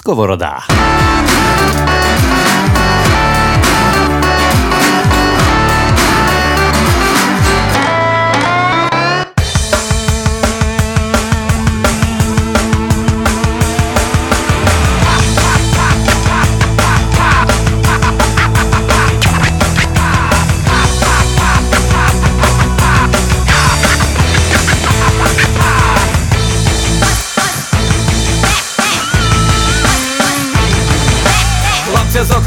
Сковорода.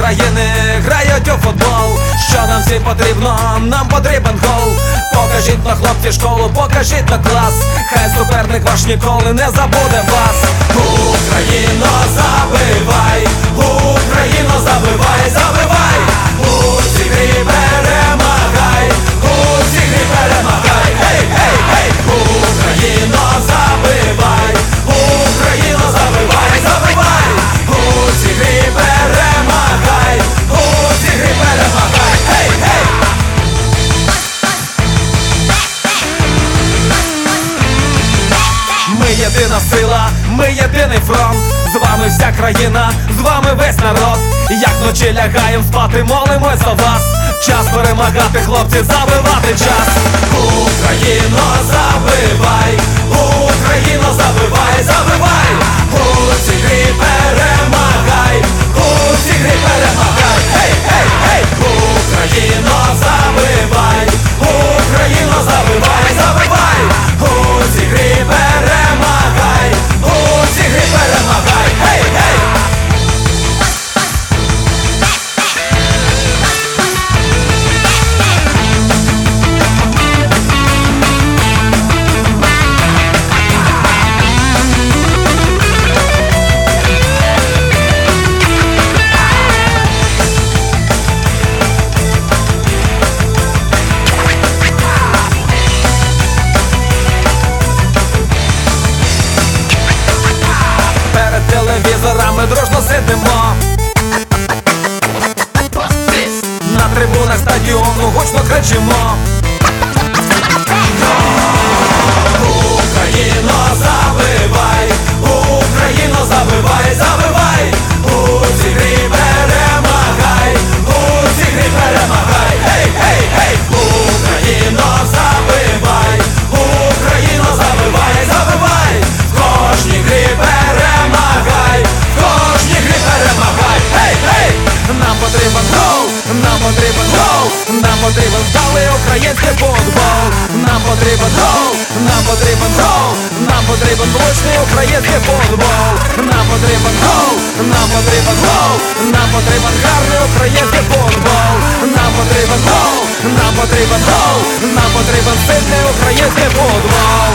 України грають у футбол. Що нам всім потрібно? Нам потрібен гол. Покажіть на хлопці школу, покажіть на клас. Хай суперник ваш ніколи не забуде вас. Україно, забивай, Україно, забивай, забивай, у цій грі перемагай, у цій грі перемагай, гей, гей, гей, Україно, забивай, лягаєм молимось за вас. Час перемагати, хлопці, забивати час. Україно, забивай, Україно, забивай, забивай, у грі перемагай, у цій грі перемагай, гей, гей, гей, Україно, забивай, Україно, забивай, забивай, у цій грі перемагай, у цій грі перемагай, Bacı потрібен гол, нам потрібен гарний український футбол, нам потрібен гол, нам потрібен гол, нам потрібен сильний український футбол.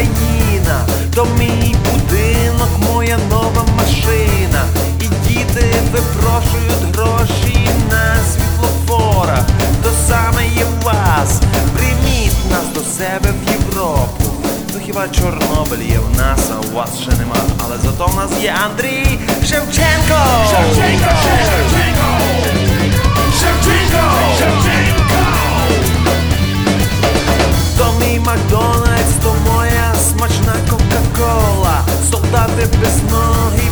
Велика країна, то мій будинок, моя нова машина. І діти випрошують гроші на світлофорах. То саме є вас. Прийміть нас до себе в Європу. Ну хіба Чорнобиль є в нас, а у вас ще нема. Але зато в нас є Андрій Шевченко! Шевченко! Шевченко! Шевченко! То мій Макдональдс, то моя смачна Кока-Кола. Солдати без ноги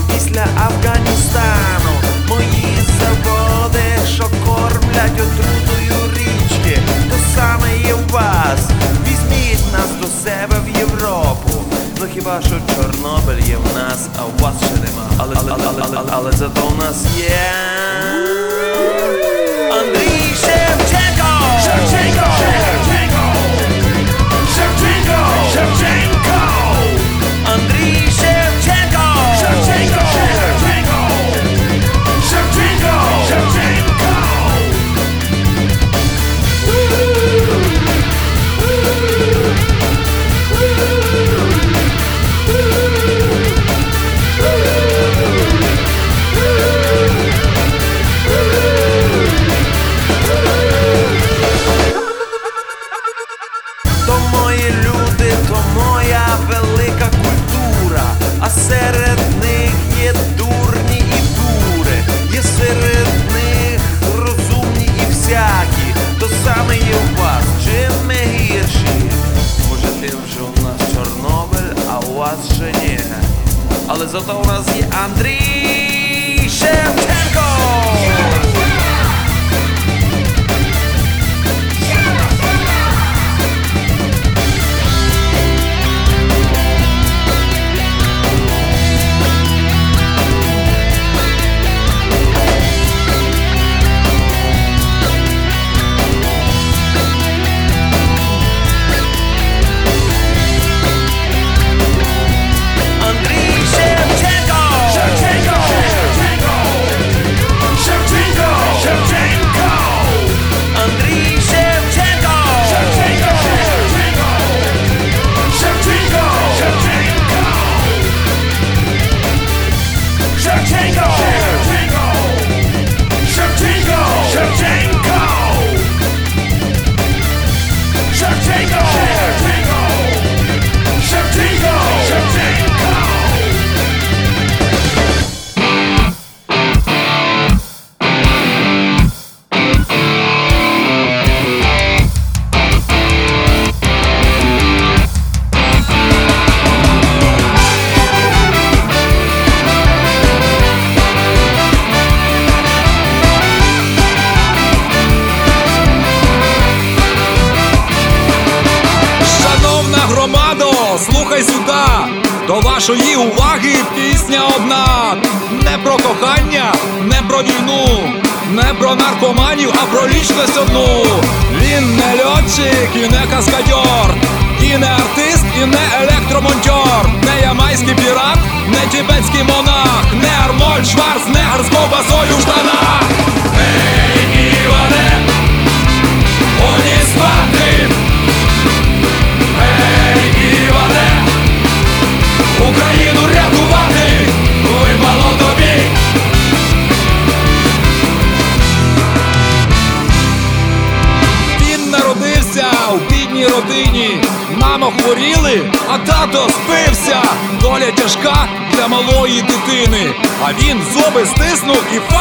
висновків.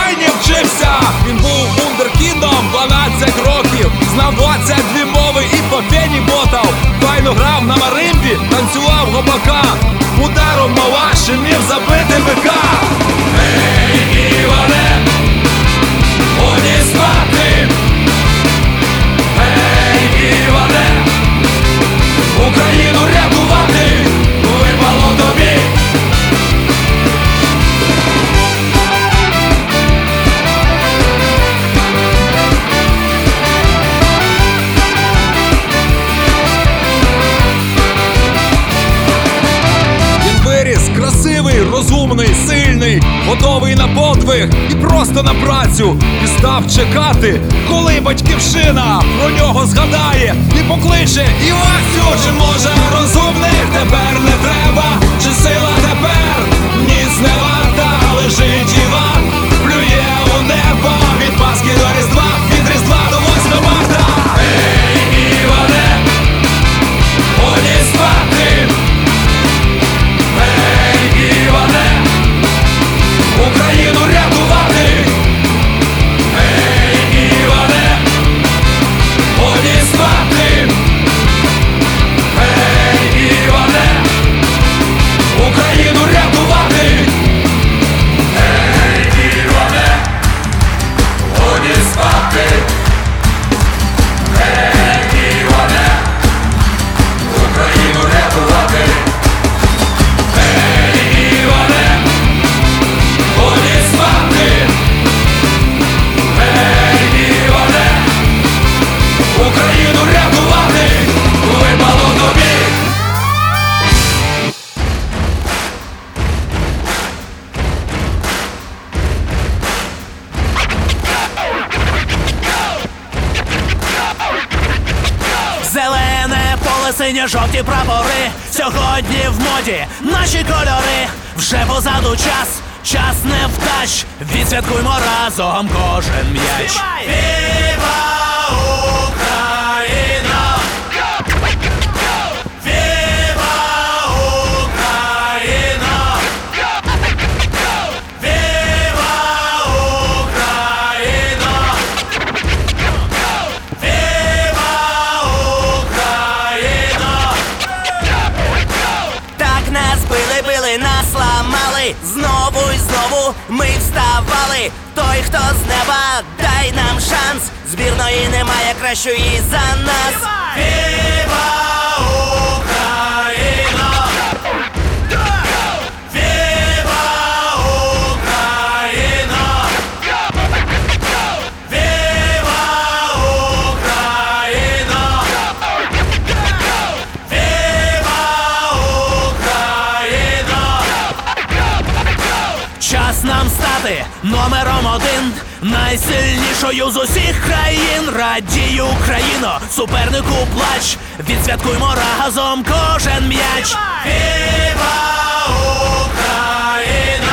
встиг і просто на працю. І став чекати, коли батьківщина про нього згадає. І покличе Івасю, чи може розумних тепер не треба, чи сила тепер ніс не варта? Лежить. жовті прапори сьогодні в моді наші кольори вже позаду час, час не втач. Відсвяткуймо разом кожен. знову і знову ми вставали. Той, хто з неба, дай нам шанс. Збірної немає кращої за нас. Віва! Номером один Найсильнішою з усіх країн. Радій Україно, супернику плач. Відсвяткуймо разом кожен м'яч. Хіба Україна!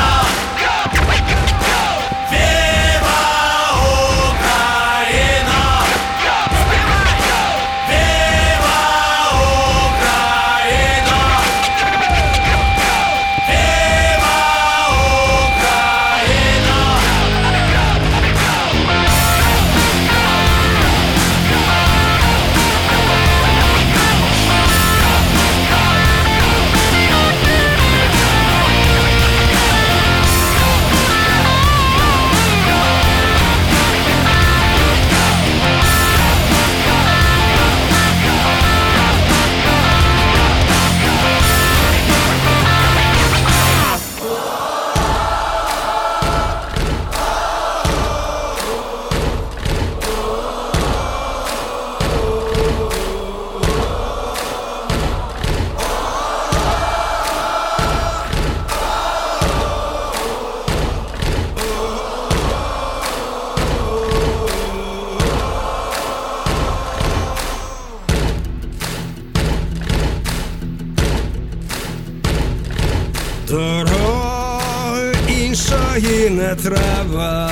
Дороги іншої не треба,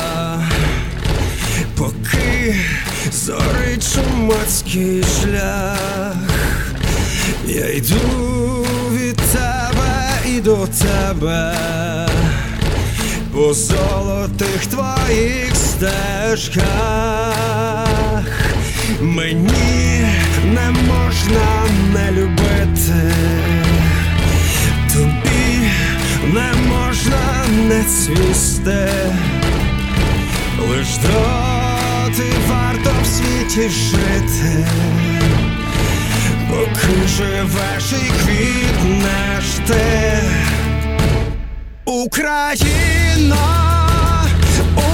поки зорить чумацький шлях. Я йду від тебе і до тебе по золотих твоїх стежках. Мені не можна не любити. Не можна не цвісти, лиш доти варто в світі жити, поки живеш і квітнеш ти. Україно,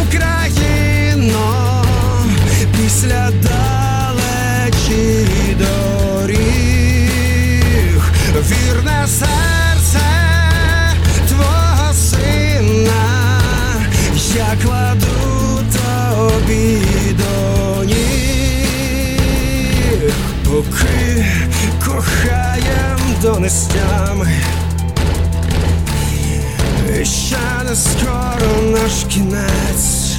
Україно, після далечі доріг, вірне серце донестями. І ще не скоро наш кінець,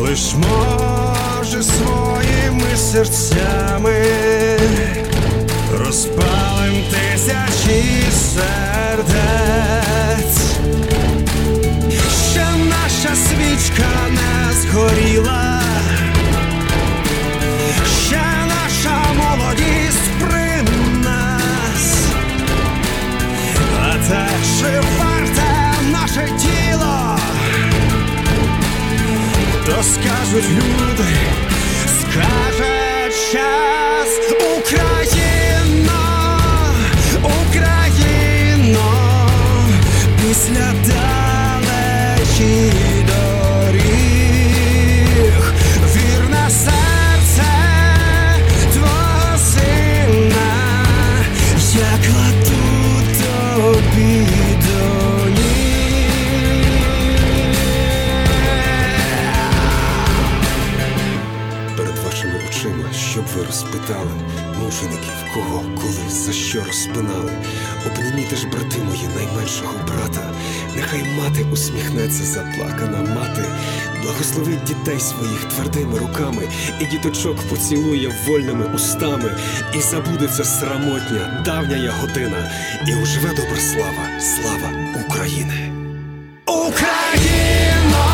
лиш може своїми серцями розпалим тисячі сердець, скажуть люди, скаже час Україно, Ж, брати мої, найменшого брата. Нехай мати усміхнеться заплакана мати, благословить дітей своїх твердими руками, і діточок поцілує вольними устами, і забудеться срамотня, давня година, і уживе добра слава, слава України. Україно,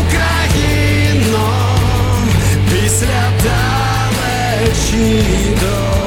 Україно, після далечі доріг,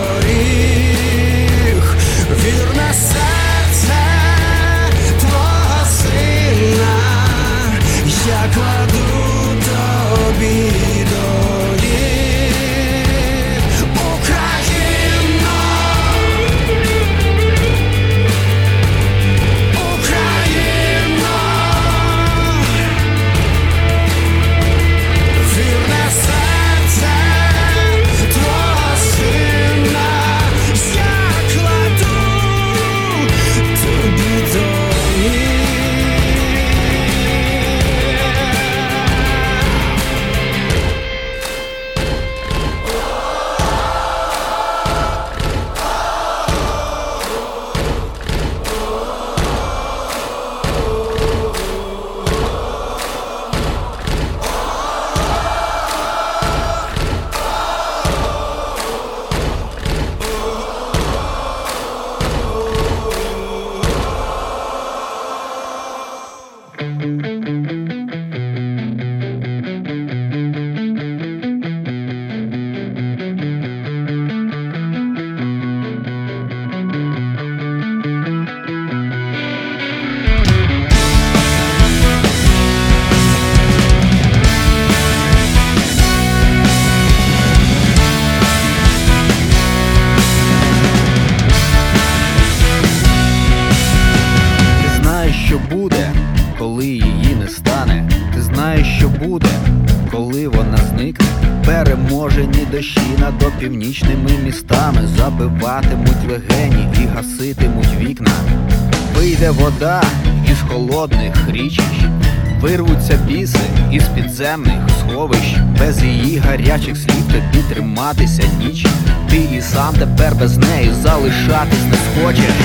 без неї залишатись не схочеш.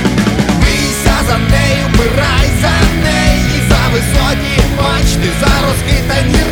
Бійся за нею, вмирай за неї, за високі мачти, за розхитані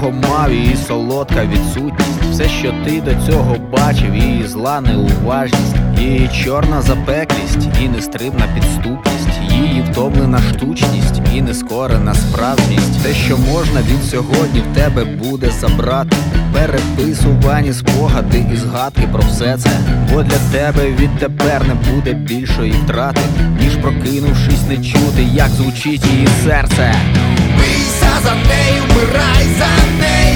ти до мав, її солодка відсутність, все, що ти до цього бачив, її зла неуважність, її чорна запеклість і нестримна підступність, її втомлена штучність і нескорена справжність. Те, що можна від сьогодні в тебе буде забрати, переписувані спогади і згадки про все це. Бо для тебе відтепер не буде більшої втрати, ніж прокинувшись, не чути, як звучить її серце. Бійся за нею, вмирай за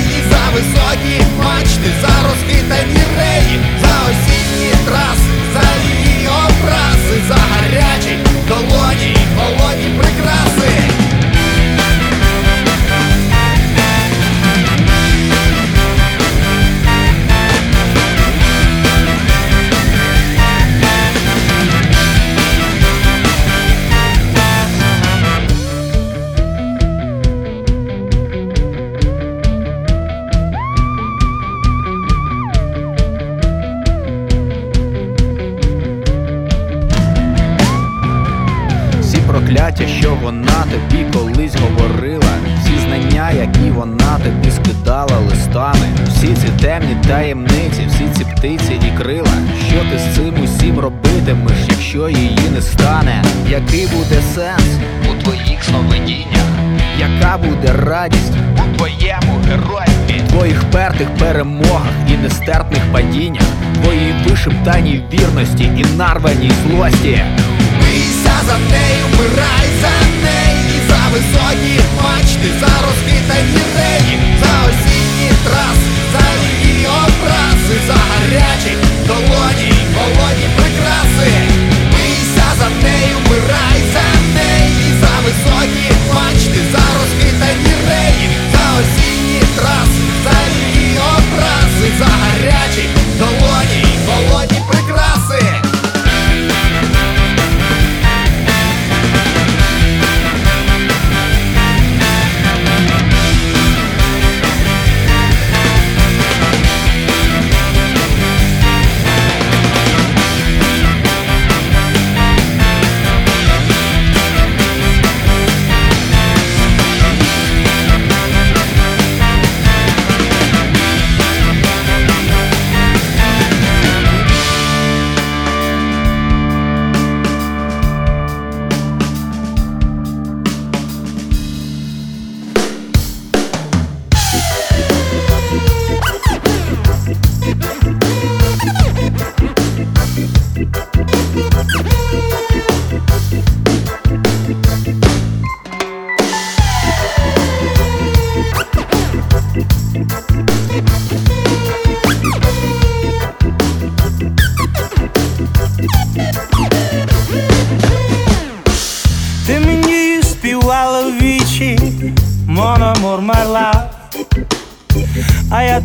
неї, за високі мачти, за розхитані реї, за осінні траси, за її образи, за гарячі долоні і холодні прикраси. Вірності і нарваній злості. Бійся за нею, вмирай за неї, за високі мачти,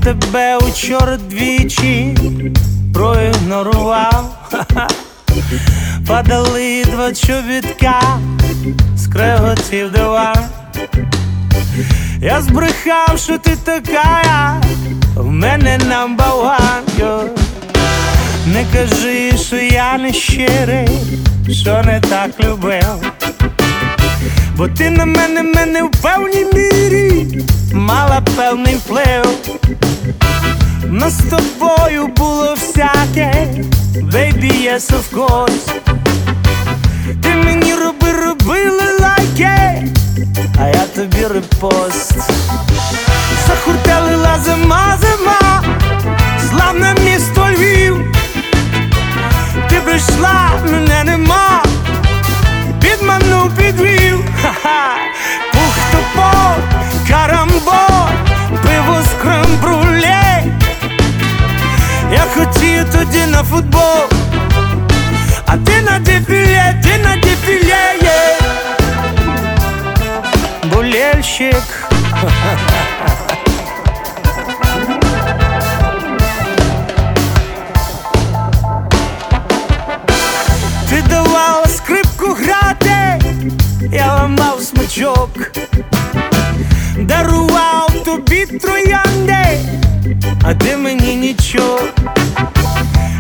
тебе учора двічі проігнорував. Ха-ха. Падали два чобітка, скреготів диван. Я збрехав, що ти така, в мене one. Не кажи, що я не щирий, що не так любив. Бо ти на мене, мене в певній мірі мала певний вплив. Нас з тобою було всяке, baby, yes, of course. Ти мені роби, робили лайки, а я тобі репост. Захуртелила зима, зима, славне місто Львів. Ти прийшла, мене нема, підманув, підвів. хотів тоді на футбол, а ти на дефіле, ти на дефіле, є болельщик. Ти давала скрипку грати, я ламав смичок, дарував тобі троянди, а ти мені нічого.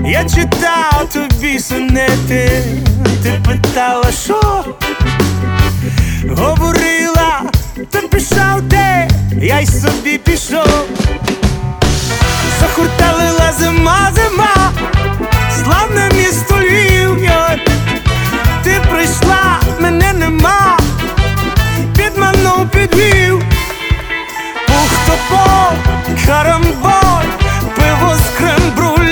Я читав тобі сонети, ти питала, що? Говорила, то пішов ти, я й собі пішов. Захурталила зима, зима, славне місто Львів, ти прийшла, мене нема, підманув, підвів, Ух, топор, карамболь, пиво з крем-бруле.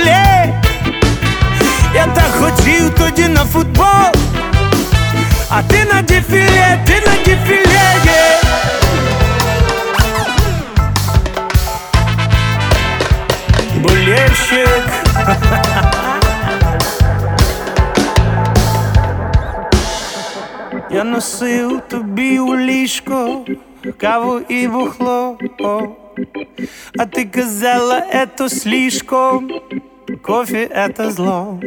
Я так хотів тоді на футбол, а ти на дефіле, ти на дефіле, є. Болельщик Я носив тобі у ліжко каву і бухло, о. а ти казала, ето слишком, кофе это зло.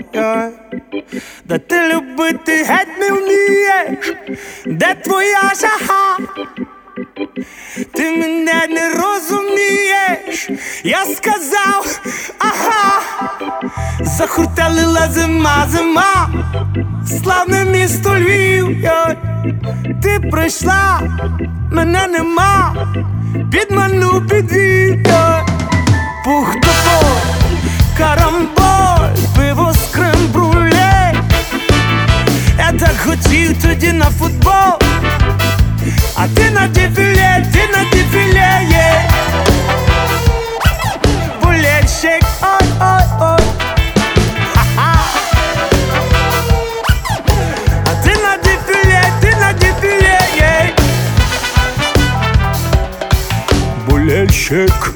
Да ти любити геть не вмієш, де твоя жага? Ти мене не розумієш, я сказав, ага, захурталила зима, зима, славне місто Львів, ти прийшла, мене нема, підману підвів, пух топор, карамболь, пиво з крем-бруле. Я так хотів тоді на футбол. А ти на дефіле, ти на дефіле, є Болельщик, ой, ой, ой Ха-ха. А ти на дефіле, ти на дефіле, є Болельщик Моя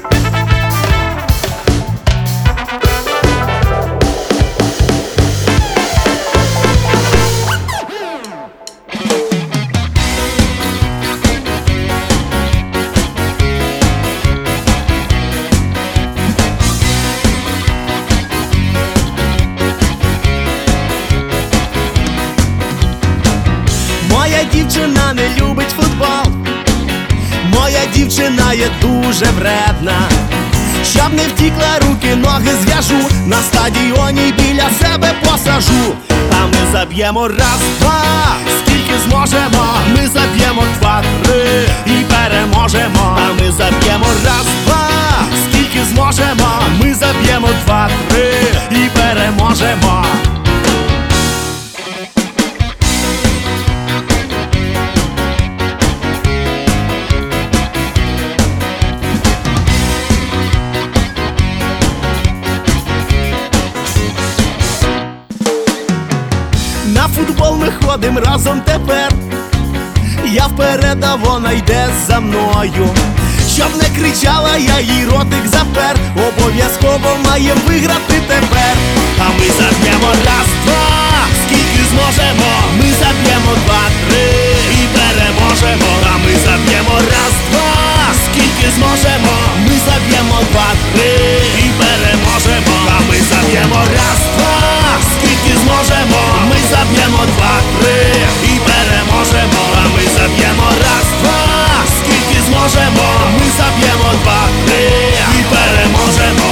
Щоб не втікла руки, ноги зв'яжу, на стадіоні біля себе посажу. А ми заб'ємо раз, два, скільки зможемо, ми заб'ємо два, три. І переможемо. А ми заб'ємо раз, два, скільки зможемо, ми заб'ємо два, три. І переможемо. Футбол ми ходим разом тепер. Я вперед, а вона йде за мною. Щоб не кричала, я їй ротик запер. Обов'язково має виграти тепер. А ми заб'ємо раз, два, скільки зможемо. Ми заб'ємо два, три і переможемо. А ми заб'ємо раз, два, скільки зможемо. Ми заб'ємо два, три і переможемо. А ми заб'ємо раз, два, скільки зможемо. Ми заб'ємо два, три і переможемо. А ми заб'ємо раз, два, скільки зможемо. Ми заб'ємо два, три і переможемо.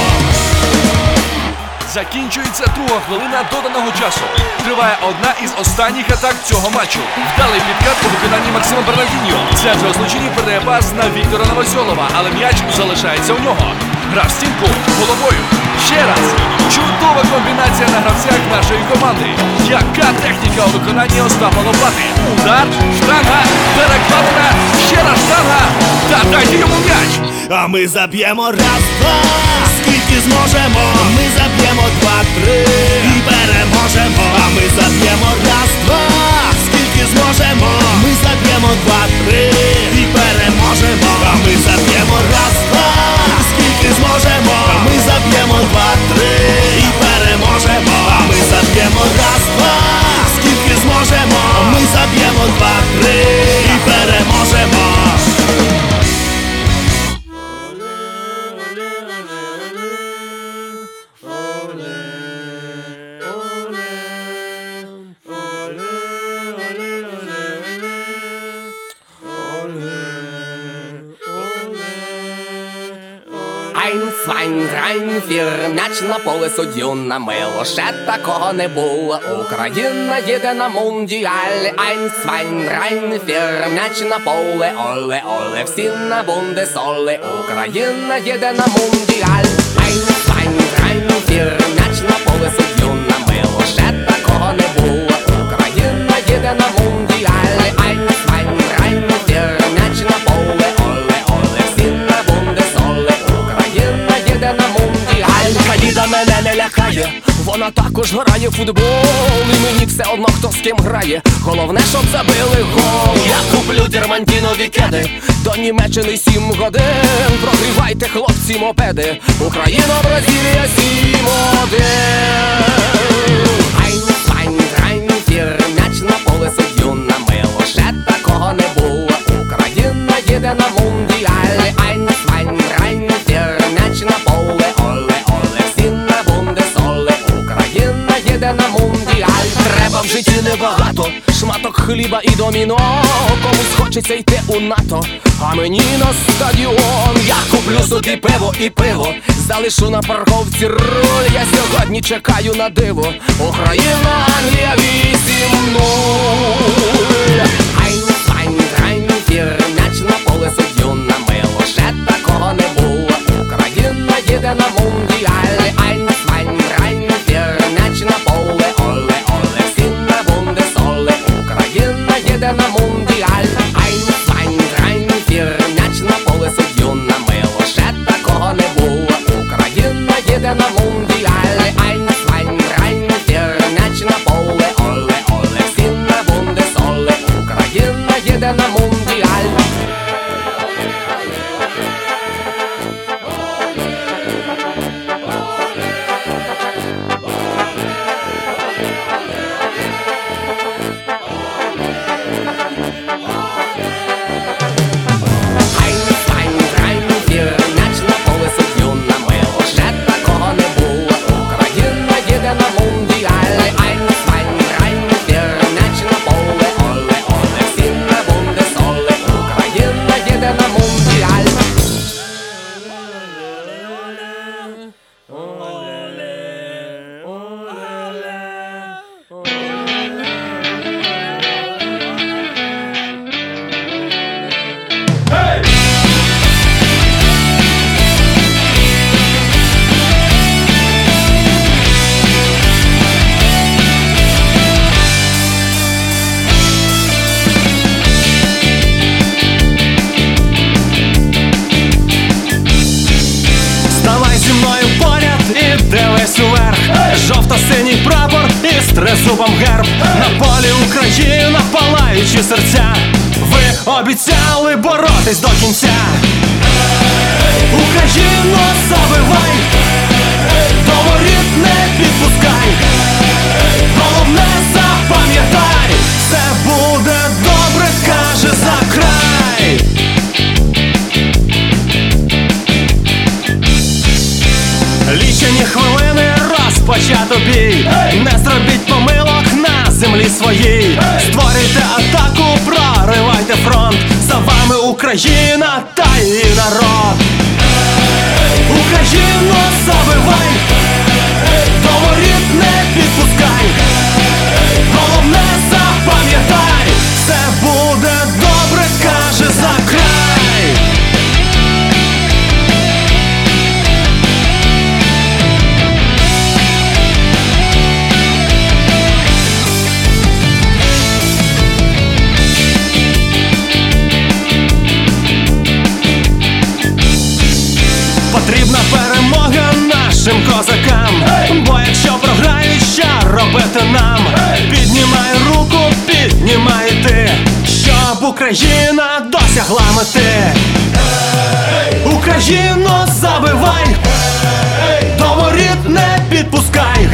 Закінчується друга хвилина доданого часу. Триває одна із останніх атак цього матчу. Вдалий підкат у виконанні Максима Бернардіньо. Серджо Злочині передає пас на Віктора Новосьолова, але м'яч залишається у нього. Гра в стінку головою. Ще раз. Чудова комбінація на гравцях нашої команди. Яка техніка у виконанні Остапа Лопати. Удар, штанга, перекладена, ще раз штанга. Та дайте йому м'яч. А ми заб'ємо раз, два, скільки зможемо. Ми заб'ємо два, три і переможемо. А ми заб'ємо раз, два, скільки зможемо. Ми заб'ємо два, три і переможемо. А ми заб'ємо раз, два, скільки зможемо. Ми заб'ємо два, три і переможемо. А ми заб'ємо раз, два, скільки зможемо. Ми заб'ємо два, три і переможемо. Drei, vier, м'яч на поле суддю на мило. Ще такого не було. Україна їде на мундіаль. Ein, zwei, drei, vier, м'яч на поле, оле, оле, всі на бундесоле. Україна їде на мундіаль. Ein, zwei, drei, vier, м'яч на поле суддю на мило. Ще такого не було. Україна їде на мундіаль. Вона також грає в футбол. І мені все одно хто з ким грає. Головне, щоб забили гол. Я куплю дермантинові кеди до Німеччини сім годин. Прогрівайте, хлопці, мопеди. Україна, Бразилія, сім один. Ein, zwei, drei, vier, м'яч на поле суддю на мило. Ще такого не Україна на мундіаль. Треба в житті небагато. Шматок хліба і доміно. Комусь хочеться йти у НАТО, а мені на стадіон. Я куплю собі пиво і пиво. Залишу на парковці руль. Я сьогодні чекаю на диво. Україна, Англія 8-0. Ein, zwei, drei, vier, м'яч на поле суддю на мило. Ще такого не було. Україна їде на мундіаль. Україна їде вами Україна козакам. Бо якщо програють, що робити нам? Піднімай руку, піднімай ти, щоб Україна досягла мети. Україно, забивай, до воріт не підпускай.